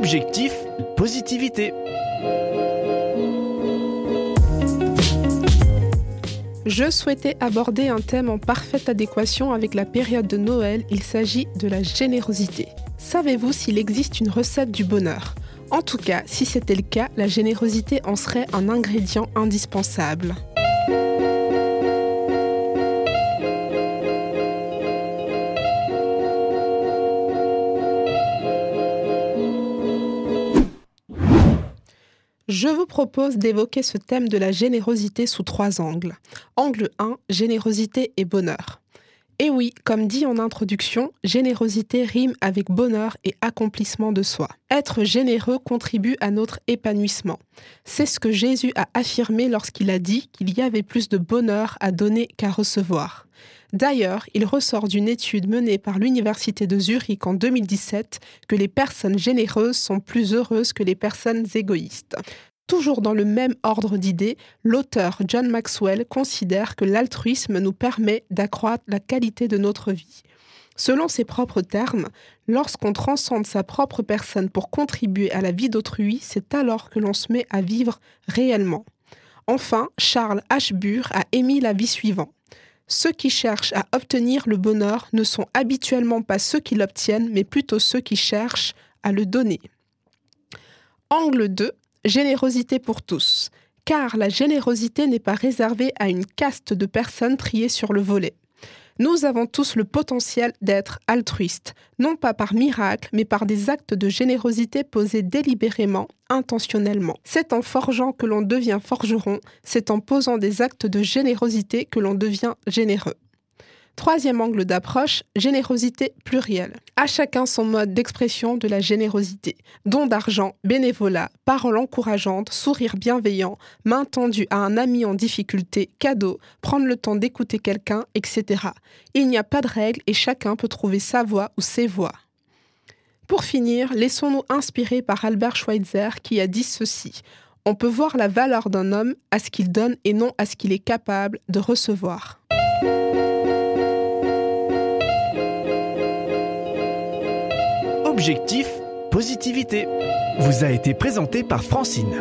Objectif, positivité. Je souhaitais aborder un thème en parfaite adéquation avec la période de Noël, il s'agit de la générosité. Savez-vous s'il existe une recette du bonheur? En tout cas, si c'était le cas, la générosité en serait un ingrédient indispensable. Je vous propose d'évoquer ce thème de la générosité sous trois angles. Angle 1, générosité et bonheur. Et oui, comme dit en introduction, générosité rime avec bonheur et accomplissement de soi. Être généreux contribue à notre épanouissement. C'est ce que Jésus a affirmé lorsqu'il a dit qu'il y avait plus de bonheur à donner qu'à recevoir. D'ailleurs, il ressort d'une étude menée par l'Université de Zurich en 2017 que les personnes généreuses sont plus heureuses que les personnes égoïstes. Toujours dans le même ordre d'idées, l'auteur John Maxwell considère que l'altruisme nous permet d'accroître la qualité de notre vie. Selon ses propres termes, lorsqu'on transcende sa propre personne pour contribuer à la vie d'autrui, c'est alors que l'on se met à vivre réellement. Enfin, Charles H. a émis l'avis suivant. Ceux qui cherchent à obtenir le bonheur ne sont habituellement pas ceux qui l'obtiennent, mais plutôt ceux qui cherchent à le donner. Angle 2. Générosité pour tous. Car la générosité n'est pas réservée à une caste de personnes triées sur le volet. Nous avons tous le potentiel d'être altruistes, non pas par miracle, mais par des actes de générosité posés délibérément, intentionnellement. C'est en forgeant que l'on devient forgeron, c'est en posant des actes de générosité que l'on devient généreux. Troisième angle d'approche, générosité plurielle. À chacun son mode d'expression de la générosité. Don d'argent, bénévolat, parole encourageante, sourire bienveillant, main tendue à un ami en difficulté, cadeau, prendre le temps d'écouter quelqu'un, etc. Il n'y a pas de règle et chacun peut trouver sa voie ou ses voies. Pour finir, laissons-nous inspirer par Albert Schweitzer qui a dit ceci. On peut voir la valeur d'un homme à ce qu'il donne et non à ce qu'il est capable de recevoir. Objectif, positivité. Vous a été présenté par Francine.